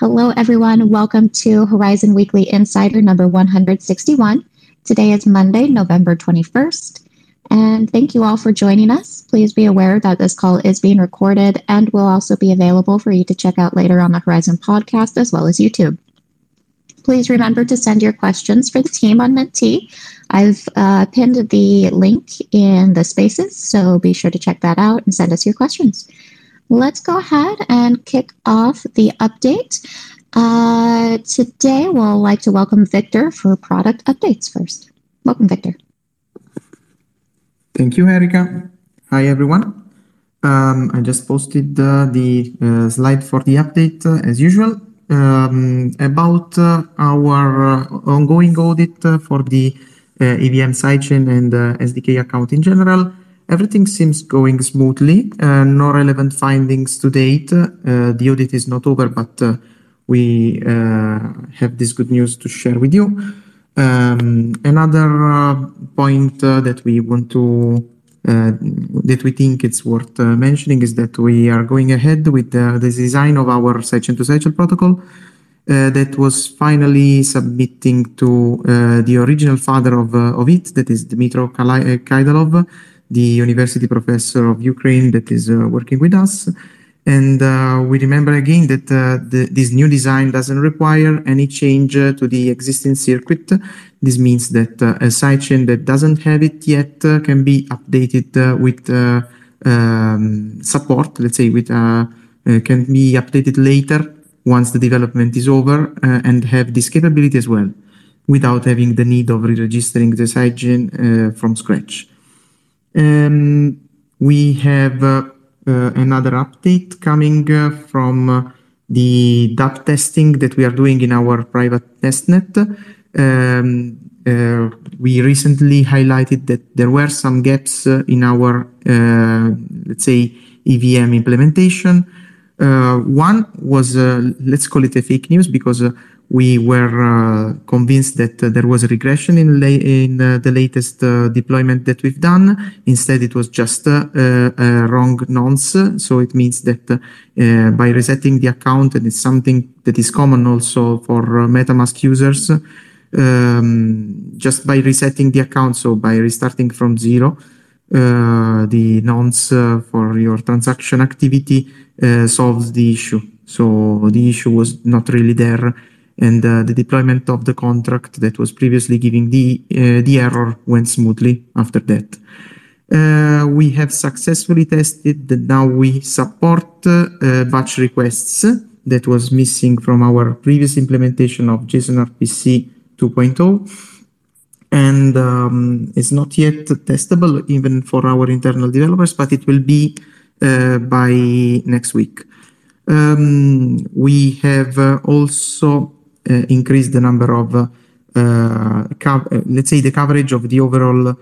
Hello, everyone. Welcome to Horizen Weekly Insider number 161. Today is Monday, November 21st. And thank you all for joining us. Please be aware that this call is being recorded and will also be available for you to check out later on the Horizen podcast as well as YouTube. Please remember to send your questions for the team on Menti. I've uh, pinned the link in the spaces, so be sure to check that out and send us your questions let's go ahead and kick off the update. Uh, today, we'll like to welcome Victor for product updates first. Welcome, Victor. Thank you, Erica. Hi, everyone. Um, I just posted uh, the uh, slide for the update uh, as usual um, about uh, our uh, ongoing audit for the EVM sidechain and SDK account in general. Everything seems going smoothly. Uh, no relevant findings to date. Uh, the audit is not over, but uh, we uh, have this good news to share with you. Um, another uh, point uh, that we want to that we think it's worth mentioning is that we are going ahead with the design of our sidechain protocol that was finally submitting to the original father of it, that is Dmytro Kaidalov, the university professor of Ukraine that is uh, working with us. And uh, we remember again that uh, the, this new design doesn't require any change uh, to the existing circuit. This means that uh, a sidechain that doesn't have it yet uh, can be updated with um, support, let's say, with can be updated later once the development is over and have this capability as well, without having the need of re-registering the sidechain from scratch. Um, we have uh, uh, another update coming uh, from the DApp testing that we are doing in our private testnet. Um, we recently highlighted that there were some gaps in our, let's say, EVM implementation. One was, let's call it a fake news because we were uh, convinced that uh, there was a regression in, in uh, the latest deployment that we've done. Instead, it was just a wrong nonce. So it means that by resetting the account, and it's something that is common also for MetaMask users, um, just by resetting the account, so by restarting from zero, uh, the nonce uh, for your transaction activity uh, solves the issue. So the issue was not really there and uh, the deployment of the contract that was previously giving the, uh, the error went smoothly after that. Uh, we have successfully tested that now we support batch requests that was missing from our previous implementation of JSON RPC 2.0 and um, it's not yet testable even for our internal developers, but it will be uh, by next week. Um, we have uh, also uh, increase the number of, uh, uh, let's say, the coverage of the overall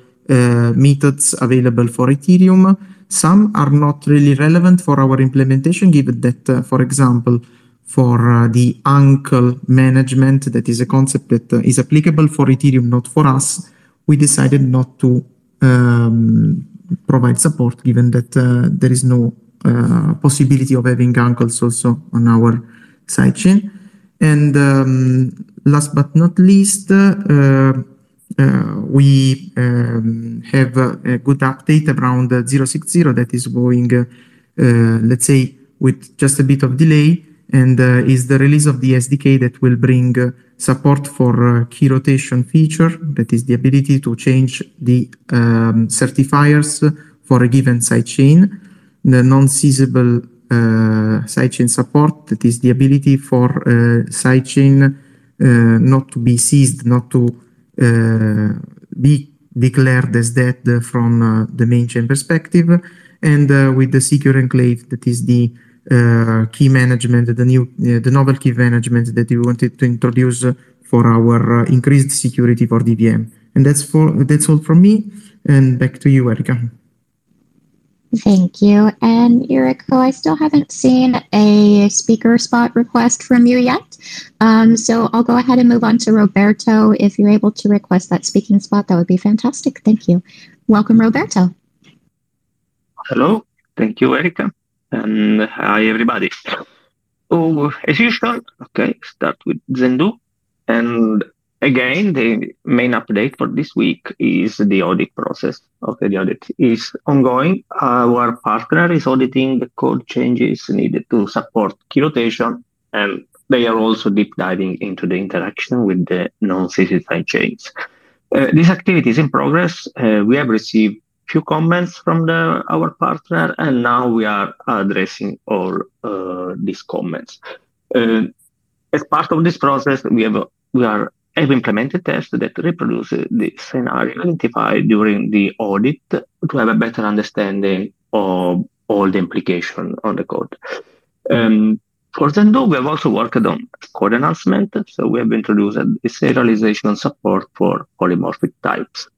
methods available for Ethereum. Some are not really relevant for our implementation, given that, for example, for the uncle management, that is a concept that is applicable for Ethereum, not for us, we decided not to um, provide support, given that there is no possibility of having uncles also on our sidechain. And um, last but not least, uh, uh, we um, have a good update around 060 that is going, uh, let's say, with just a bit of delay, and is the release of the SDK that will bring support for key rotation feature, that is the ability to change the um, certifiers for a given sidechain, the non-seizable uh, sidechain support, that is the ability for uh, sidechain uh, not to be seized, not to be declared as dead from the main chain perspective, and with the secure enclave, that is the uh, key management, the new, uh, the novel key management that we wanted to introduce for our uh, increased security for DVM. And that's all from me. And back to you, Erika. Thank you. And Yuriko, I still haven't seen a speaker spot request from you yet. Um, so I'll go ahead and move on to Roberto. If you're able to request that speaking spot, that would be fantastic. Thank you. Welcome, Roberto. Hello. Thank you, Erika. And hi, everybody. oh, as usual, okay, start with Zendoo. And again, the main update for this week is the audit process. Okay, the audit is ongoing. Our partner is auditing the code changes needed to support key rotation, and they are also deep diving into the interaction with the non-CC chains. Uh, this activity is in progress. Uh, we have received few comments from the, our partner, and now we are addressing all uh, these comments. Uh, as part of this process, we have we are have implemented tests that reproduce the scenario identified during the audit to have a better understanding of all the implication on the code. Um, for Zendoo, we have also worked on code enhancement. So we have introduced serialization support for polymorphic types.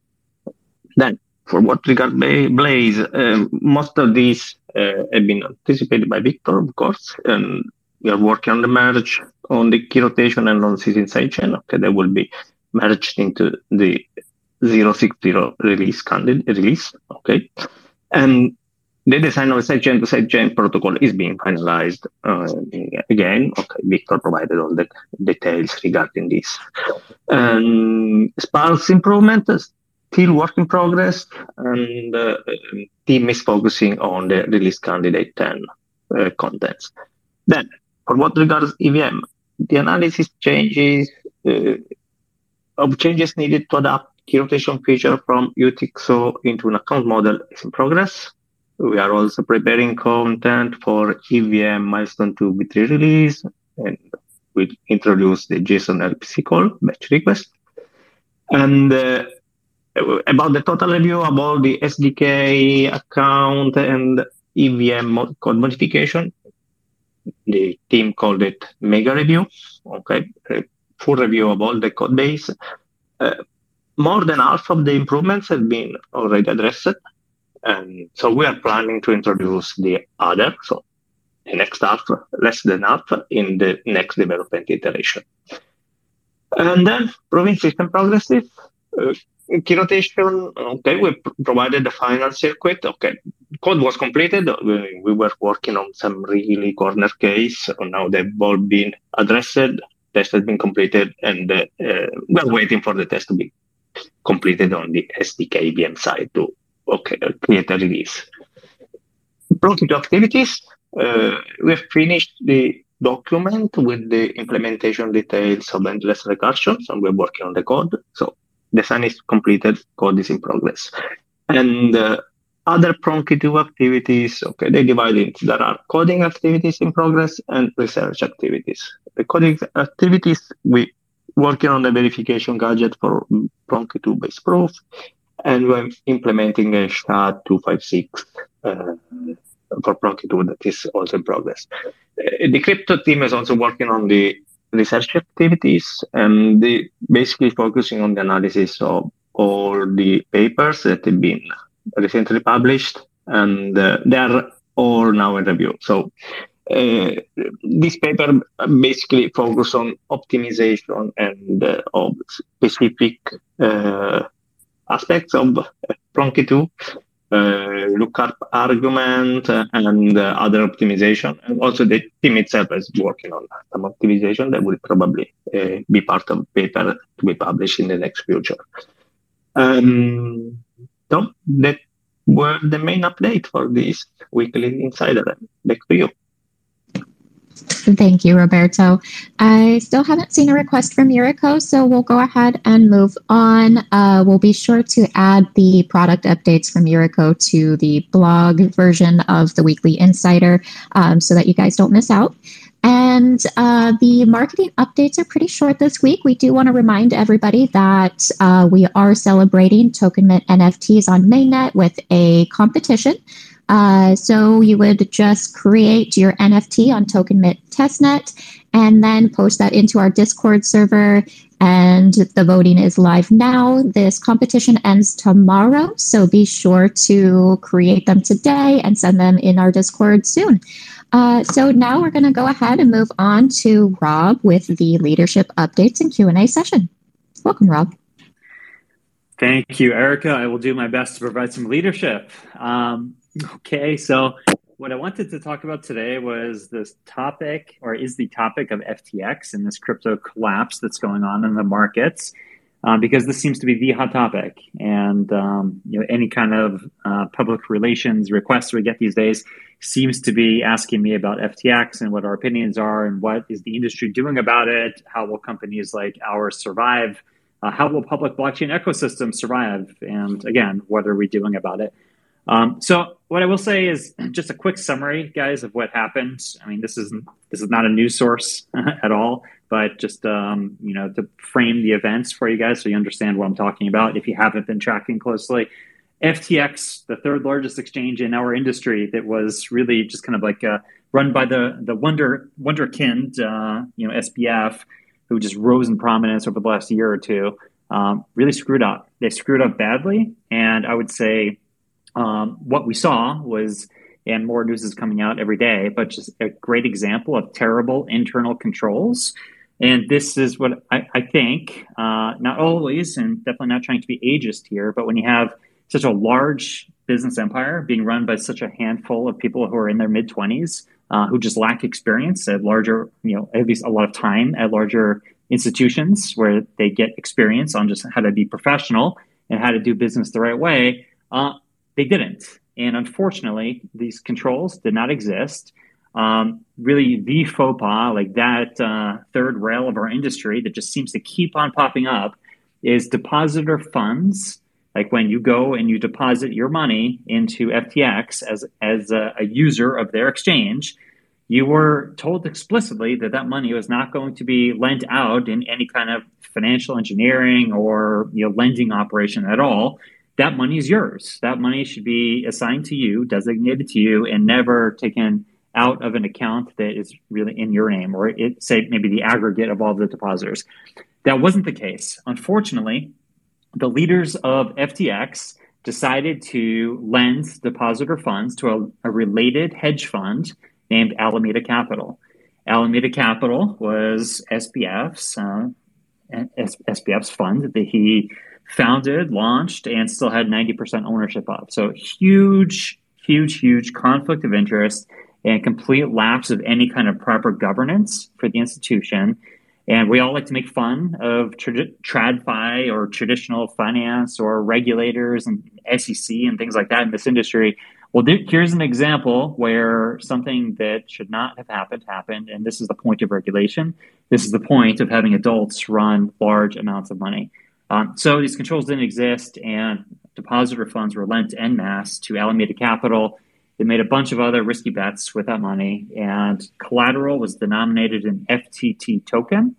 Then for what regards Blaze, um, most of these uh, have been anticipated by Victor, of course, and we are working on the merge on the key rotation and on CC sidechain. Okay, that will be merged into the 060 release candidate release. Okay, and the design of sidechain to sidechain protocol is being finalized. Uh, again, okay, Victor provided all the details regarding this. Um, Sparse improvement is still work in progress, and uh, team is focusing on the release candidate 10 uh, contents. Then, for what regards EVM, the analysis changes uh, of changes needed to adapt key rotation feature from UTXO into an account model is in progress. We are also preparing content for EVM milestone 2 v3 release, and we introduce the JSON RPC call batch request. And uh, about the total review about the SDK account and EVM code modification. The team called it mega review. Okay, full review of all the code base. Uh, more than half of the improvements have been already addressed. And so we are planning to introduce the other, so the next half, less than half, in the next development iteration. And then proving system progressive. Uh, key rotation, okay, we provided the final circuit. Okay, code was completed. We, we were working on some really corner case. And now they've all been addressed. Test has been completed, and uh, we're waiting for the test to be completed on the SDK VM side to okay create a release. Prototype activities. Uh, we have finished the document with the implementation details of endless recursion, so we're working on the code. So design is completed, code is in progress. And uh, other Plonky2 activities, okay, they divide into there are coding activities in progress and research activities. The coding activities, we working on the verification gadget for Plonky2 based proof, and we're implementing a SHA-256 uh, for Plonky2 that is also in progress. The crypto team is also working on the research activities and basically focusing on the analysis of all the papers that have been recently published and uh, they are all now in review. So uh, this paper basically focus on optimization and uh, of specific uh, aspects of Plonky2 uh, lookup argument and uh, other optimization. And also the team itself is working on some optimization that will probably uh, be part of paper to be published in the next future. Um, so that were the main update for this weekly insider. Back to you. Thank you, Roberto. I still haven't seen a request from Yuriko, so we'll go ahead and move on. Uh, we'll be sure to add the product updates from Yuriko to the blog version of the Weekly Insider um, so that you guys don't miss out. And uh, the marketing updates are pretty short this week. We do want to remind everybody that uh, we are celebrating Token Mint NFTs on mainnet with a competition. Uh, so you would just create your NFT on Token Mint testnet and then post that into our Discord server. And the voting is live now. This competition ends tomorrow, so be sure to create them today and send them in our Discord soon. Uh, so now we're going to go ahead and move on to Rob with the leadership updates and Q and A session. Welcome, Rob. Thank you, Erica. I will do my best to provide some leadership. Um, Okay, so what I wanted to talk about today was this topic, or is the topic of FTX and this crypto collapse that's going on in the markets, uh, because this seems to be the hot topic. And um, you know, any kind of uh, public relations requests we get these days seems to be asking me about FTX and what our opinions are and what is the industry doing about it. How will companies like ours survive? Uh, how will public blockchain ecosystems survive? And again, what are we doing about it? Um, so what I will say is just a quick summary, guys, of what happened. I mean, this isn't this is not a news source at all, but just um, you know to frame the events for you guys so you understand what I'm talking about. If you haven't been tracking closely, FTX, the third largest exchange in our industry, that was really just kind of like uh, run by the the wonder wonderkind, uh, you know, SBF, who just rose in prominence over the last year or two. Um, really screwed up. They screwed up badly, and I would say um, what we saw was, and more news is coming out every day, but just a great example of terrible internal controls. And this is what I, I think, uh, not always, and definitely not trying to be ageist here, but when you have such a large business empire being run by such a handful of people who are in their mid 20s, uh, who just lack experience at larger, you know, at least a lot of time at larger institutions where they get experience on just how to be professional and how to do business the right way. Uh, they didn't. And unfortunately, these controls did not exist. Um, really, the faux pas, like that uh, third rail of our industry that just seems to keep on popping up, is depositor funds. Like when you go and you deposit your money into FTX as, as a, a user of their exchange, you were told explicitly that that money was not going to be lent out in any kind of financial engineering or you know lending operation at all that money is yours. That money should be assigned to you, designated to you, and never taken out of an account that is really in your name or it say maybe the aggregate of all the depositors. That wasn't the case. Unfortunately, the leaders of FTX decided to lend depositor funds to a, a related hedge fund named Alameda Capital. Alameda Capital was SBF's uh, fund that he founded, launched, and still had 90% ownership of. So huge, huge, huge conflict of interest and complete lapse of any kind of proper governance for the institution. And we all like to make fun of tra- TradFi or traditional finance or regulators and SEC and things like that in this industry. Well, here's an example where something that should not have happened happened. And this is the point of regulation. This is the point of having adults run large amounts of money. Um, so these controls didn't exist, and depositor funds were lent en masse to Alameda Capital. They made a bunch of other risky bets with that money, and collateral was denominated in FTT token.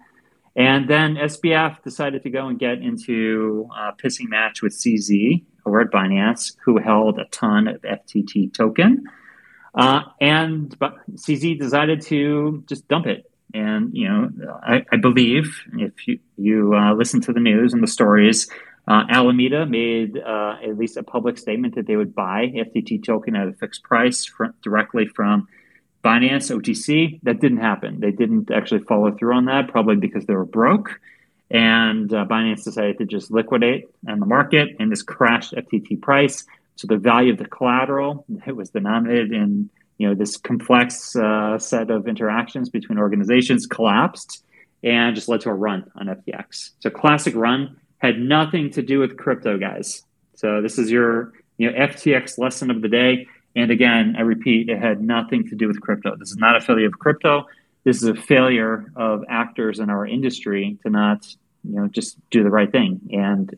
And then SBF decided to go and get into a pissing match with CZ over at Binance, who held a ton of FTT token. Uh, and but CZ decided to just dump it and you know, I, I believe if you you uh, listen to the news and the stories, uh, Alameda made uh, at least a public statement that they would buy FTT token at a fixed price from, directly from Binance OTC. That didn't happen. They didn't actually follow through on that, probably because they were broke. And uh, Binance decided to just liquidate on the market, and this crashed FTT price. So the value of the collateral it was denominated in you know this complex uh, set of interactions between organizations collapsed and just led to a run on FTX. So classic run had nothing to do with crypto, guys. So this is your you know FTX lesson of the day. And again, I repeat, it had nothing to do with crypto. This is not a failure of crypto. This is a failure of actors in our industry to not you know just do the right thing. And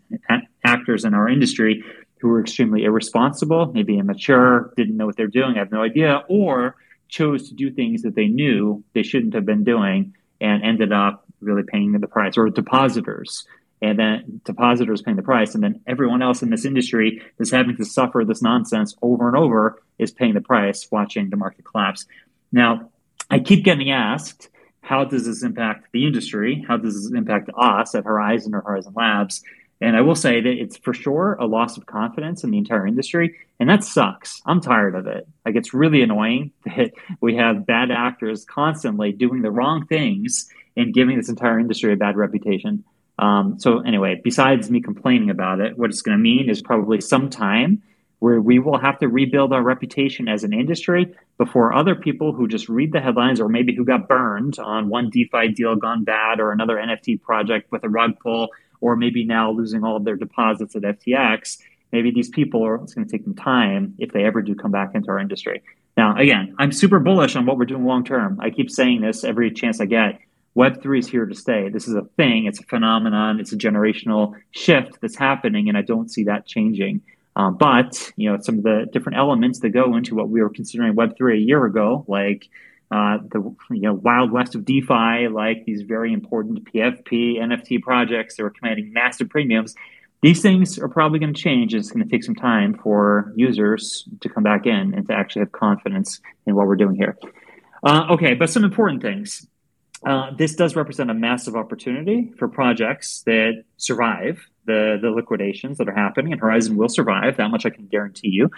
actors in our industry who were extremely irresponsible, maybe immature, didn't know what they're doing, I have no idea, or chose to do things that they knew they shouldn't have been doing and ended up really paying the price, or depositors. And then depositors paying the price, and then everyone else in this industry is having to suffer this nonsense over and over is paying the price, watching the market collapse. Now, I keep getting asked, how does this impact the industry? How does this impact us at Horizen or Horizen Labs? And I will say that it's for sure a loss of confidence in the entire industry. And that sucks. I'm tired of it. Like, it's really annoying that we have bad actors constantly doing the wrong things and giving this entire industry a bad reputation. Um, so, anyway, besides me complaining about it, what it's going to mean is probably some time where we will have to rebuild our reputation as an industry before other people who just read the headlines or maybe who got burned on one DeFi deal gone bad or another NFT project with a rug pull, or maybe now losing all of their deposits at FTX. Maybe these people are, it's going to take them time if they ever do come back into our industry. Now, again, I'm super bullish on what we're doing long term. I keep saying this every chance I get. Web3 is here to stay. This is a thing, it's a phenomenon, it's a generational shift that's happening, and I don't see that changing. Um, but you know, some of the different elements that go into what we were considering Web three a year ago, like uh, the you know wild west of DeFi, like these very important PFP NFT projects that are commanding massive premiums. These things are probably going to change. It's going to take some time for users to come back in and to actually have confidence in what we're doing here. Uh, okay, but some important things. Uh, this does represent a massive opportunity for projects that survive the the liquidations that are happening, and Horizen will survive. That much I can guarantee you.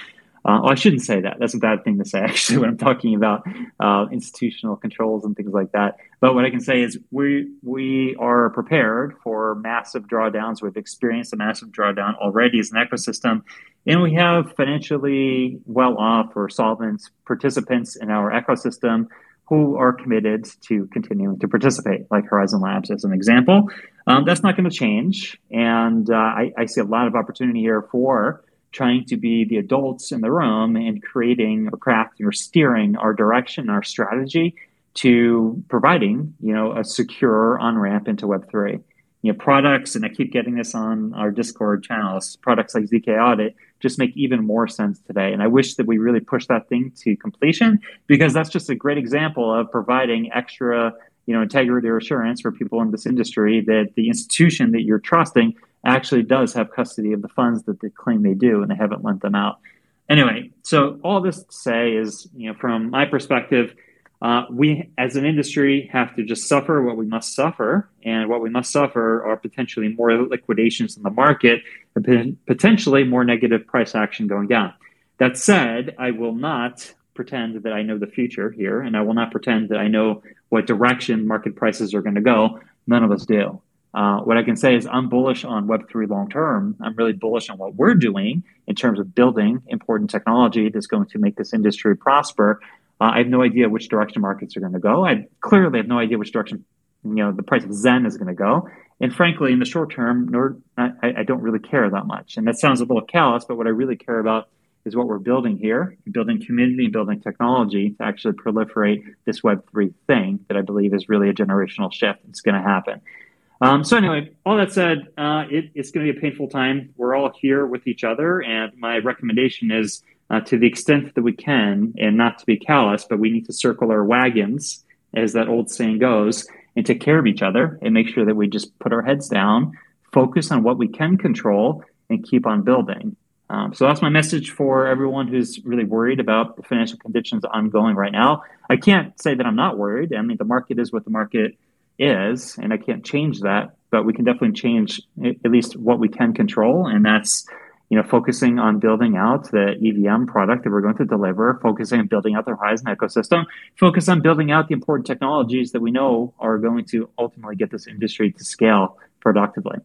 Uh, I shouldn't say that. That's a bad thing to say, actually, when I'm talking about uh, institutional controls and things like that. But what I can say is we we are prepared for massive drawdowns. We've experienced a massive drawdown already as an ecosystem, and we have financially well off or solvent participants in our ecosystem who are committed to continuing to participate, like Horizen Labs as an example. Um, that's not going to change. And uh, I, I, see a lot of opportunity here for trying to be the adults in the room and creating or crafting or steering our direction, our strategy to providing, you know, a secure on ramp into Web3 you know, products, and I keep getting this on our Discord channels, products like ZK Audit just make even more sense today. And I wish that we really push that thing to completion because that's just a great example of providing extra, you know, integrity or assurance for people in this industry that the institution that you're trusting actually does have custody of the funds that they claim they do and they haven't lent them out. Anyway, so all this to say is, you know, from my perspective, uh, we, as an industry, have to just suffer what we must suffer, and what we must suffer are potentially more liquidations in the market, and potentially more negative price action going down. That said, I will not pretend that I know the future here, and I will not pretend that I know what direction market prices are going to go. None of us do. Uh, what I can say is I'm bullish on Web3 long term. I'm really bullish on what we're doing in terms of building important technology that's going to make this industry prosper. Uh, I have no idea which direction markets are going to go. I clearly have no idea which direction you know the price of Zen is going to go. And frankly, in the short term, nor, I, I, don't really care that much. And that sounds a little callous, but what I really care about is what we're building here, building community, and building technology to actually proliferate this Web3 thing that I believe is really a generational shift. It's going to happen. Um, so anyway, all that said, uh, it, it's going to be a painful time. We're all here with each other, and my recommendation is uh, to the extent that we can, and not to be callous, but we need to circle our wagons, as that old saying goes, and take care of each other and make sure that we just put our heads down, focus on what we can control, and keep on building. Um, so that's my message for everyone who's really worried about the financial conditions ongoing right now. I can't say that I'm not worried. I mean, the market is what the market is, and I can't change that, but we can definitely change at least what we can control, and that's you know, focusing on building out the EVM product that we're going to deliver, focusing on building out the Horizen ecosystem, focus on building out the important technologies that we know are going to ultimately get this industry to scale productively.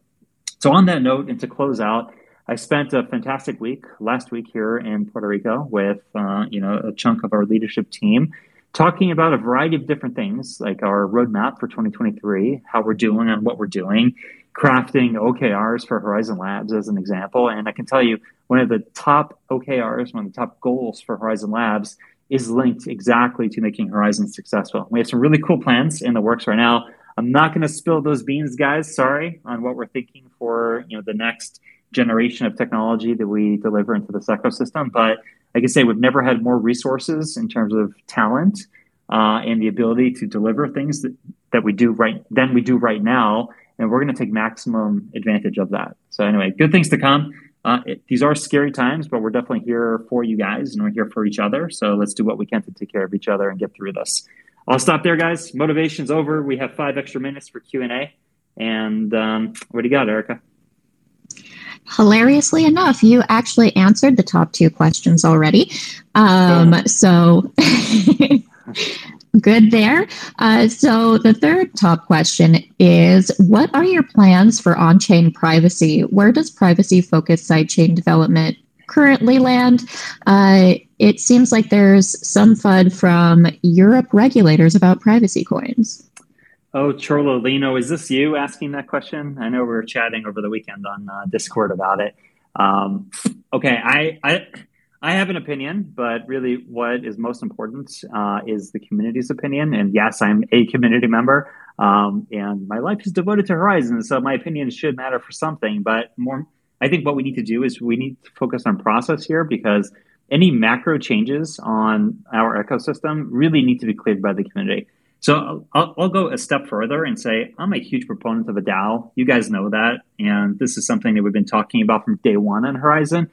So, on that note, and to close out, I spent a fantastic week last week here in Puerto Rico with uh, you know a chunk of our leadership team, talking about a variety of different things like our roadmap for 2023, how we're doing and what we're doing, crafting OKRs for Horizen Labs as an example. And I can tell you one of the top OKRs, one of the top goals for Horizen Labs is linked exactly to making Horizen successful. We have some really cool plans in the works right now. I'm not going to spill those beans, guys. Sorry on what we're thinking for you know the next generation of technology that we deliver into this ecosystem. But I can say, we've never had more resources in terms of talent uh, and the ability to deliver things that, that we do right than we do right now and we're going to take maximum advantage of that. So anyway, good things to come. Uh, it, these are scary times, but we're definitely here for you guys, and we're here for each other. So let's do what we can to take care of each other and get through this. I'll stop there, guys. Motivation's over. We have five extra minutes for Q and A. And um, what do you got, Erica? Hilariously enough, you actually answered the top two questions already. Um, oh. So Good there. Uh, so, the third top question is What are your plans for on chain privacy? Where does privacy focused sidechain development currently land. Uh, it seems like there's some FUD from Europe regulators about privacy coins. Oh, Chorlolino, is this you asking that question? I know we were chatting over the weekend on uh, Discord about it. Um, okay, I, I I have an opinion, but really, what is most important uh, is the community's opinion. And yes, I'm a community member, um, and my life is devoted to Horizen. so my opinion should matter for something. But more, I think what we need to do is we need to focus on process here because any macro changes on our ecosystem really need to be cleared by the community. So I'll, I'll, go a step further and say I'm a huge proponent of a DAO. You guys know that, and this is something that we've been talking about from day one on Horizen.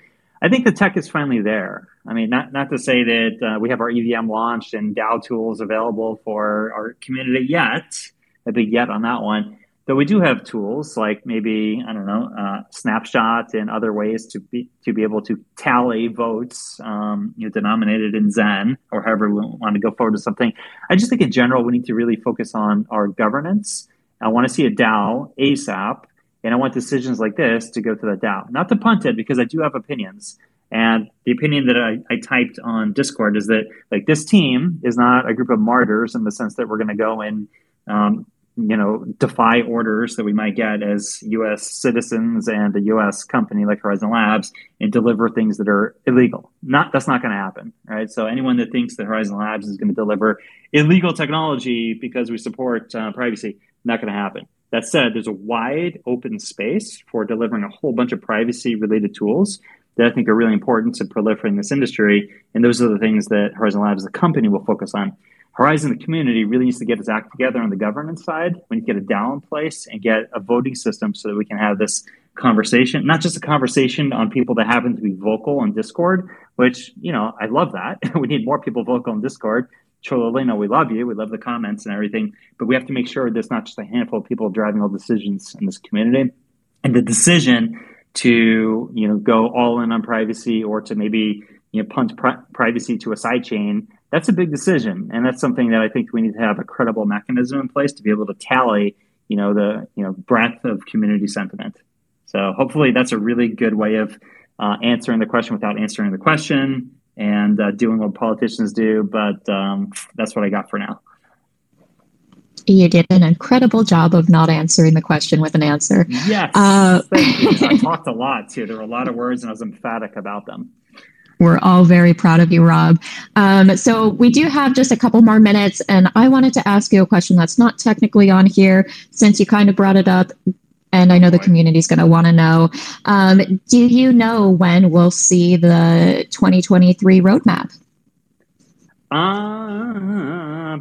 I think the tech is finally there. I mean, not not to say that uh, we have our EVM launched and DAO tools available for our community yet. A big yet on that one. Though we do have tools like maybe I don't know, uh, snapshot and other ways to be to be able to tally votes, um, you know, denominated in Zen or however we want to go forward with something. I just think in general we need to really focus on our governance. I want to see a DAO ASAP and I want decisions like this to go to the DAO, not to punt it because I do have opinions. And the opinion that I, I typed on Discord is that like this team is not a group of martyrs in the sense that we're going to go and um, you know defy orders that we might get as U.S. citizens and a U.S. company like Horizen Labs and deliver things that are illegal. Not that's not going to happen, right? So anyone that thinks that Horizen Labs is going to deliver illegal technology because we support uh, privacy, not going to happen. That said, there's a wide open space for delivering a whole bunch of privacy related tools that I think are really important to proliferating this industry. And those are the things that Horizen Labs, the company, will focus on. Horizen, the community, really needs to get its act together on the governance side. We need to get a DAO in place and get a voting system so that we can have this conversation, not just a conversation on people that happen to be vocal on Discord, which, you know, I love that. we need more people vocal on Discord, Chololino, we love you. We love the comments and everything, but we have to make sure there's not just a handful of people driving all decisions in this community. And the decision to, you know, go all in on privacy or to maybe, you know, punt pri- privacy to a sidechain, that's a big decision. And that's something that I think we need to have a credible mechanism in place to be able to tally, you know, the, you know, breadth of community sentiment. So hopefully that's a really good way of uh, answering the question without answering the question and uh, doing what politicians do. But um, that's what I got for now. You did an incredible job of not answering the question with an answer. Yes. Uh, I talked a lot too. There were a lot of words and I was emphatic about them. We're all very proud of you, Rob. Um, so we do have just a couple more minutes, and I wanted to ask you a question that's not technically on here, since you kind of brought it up and I know the community is going to want to know. Um, do you know when we'll see the 2023 roadmap? Uh,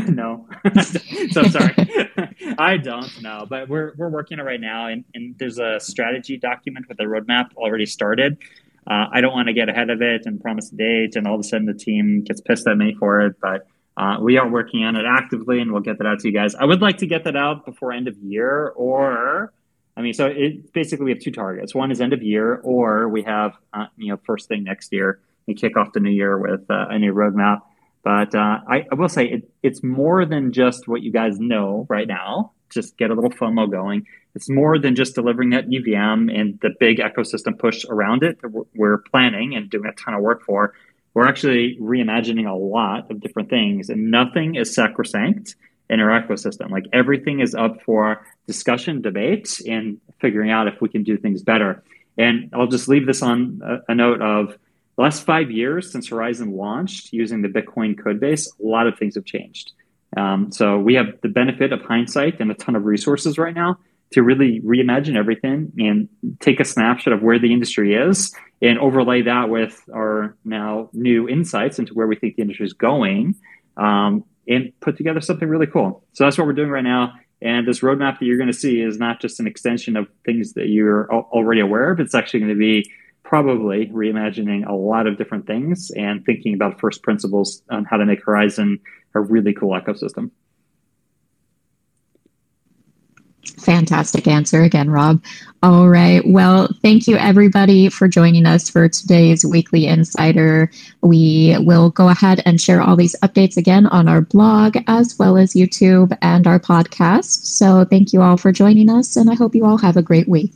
no. so sorry. I don't know, but we're, we're working on it right now. And, and there's a strategy document with a roadmap already started. Uh, I don't want to get ahead of it and promise a date, and all of a sudden the team gets pissed at me for it. But uh, we are working on it actively, and we'll get that out to you guys. I would like to get that out before end of year, or I mean, so it basically we have two targets. One is end of year, or we have uh, you know first thing next year. We kick off the new year with uh, a new roadmap. But uh, I, I, will say it, it's more than just what you guys know right now. Just get a little FOMO going. It's more than just delivering that UVM and the big ecosystem push around it that we're planning and doing a ton of work for we're actually reimagining a lot of different things and nothing is sacrosanct in our ecosystem. Like everything is up for discussion debate and figuring out if we can do things better. And i'll just leave this on a, a note of the last five years since Horizen launched using the bitcoin code base a lot of things have changed. Um, so we have the benefit of hindsight and a ton of resources right now to really reimagine everything and take a snapshot of where the industry is and overlay that with our now new insights into where we think the industry is going um, and put together something really cool. So that's what we're doing right now. And this roadmap that you're going to see is not just an extension of things that you're already aware of. It's actually going to be probably reimagining a lot of different things and thinking about first principles on how to make Horizen a really cool ecosystem. Fantastic answer again, Rob. All right. Well, thank you everybody for joining us for today's weekly insider. We will go ahead and share all these updates again on our blog as well as YouTube and our podcast. So thank you all for joining us, and I hope you all have a great week.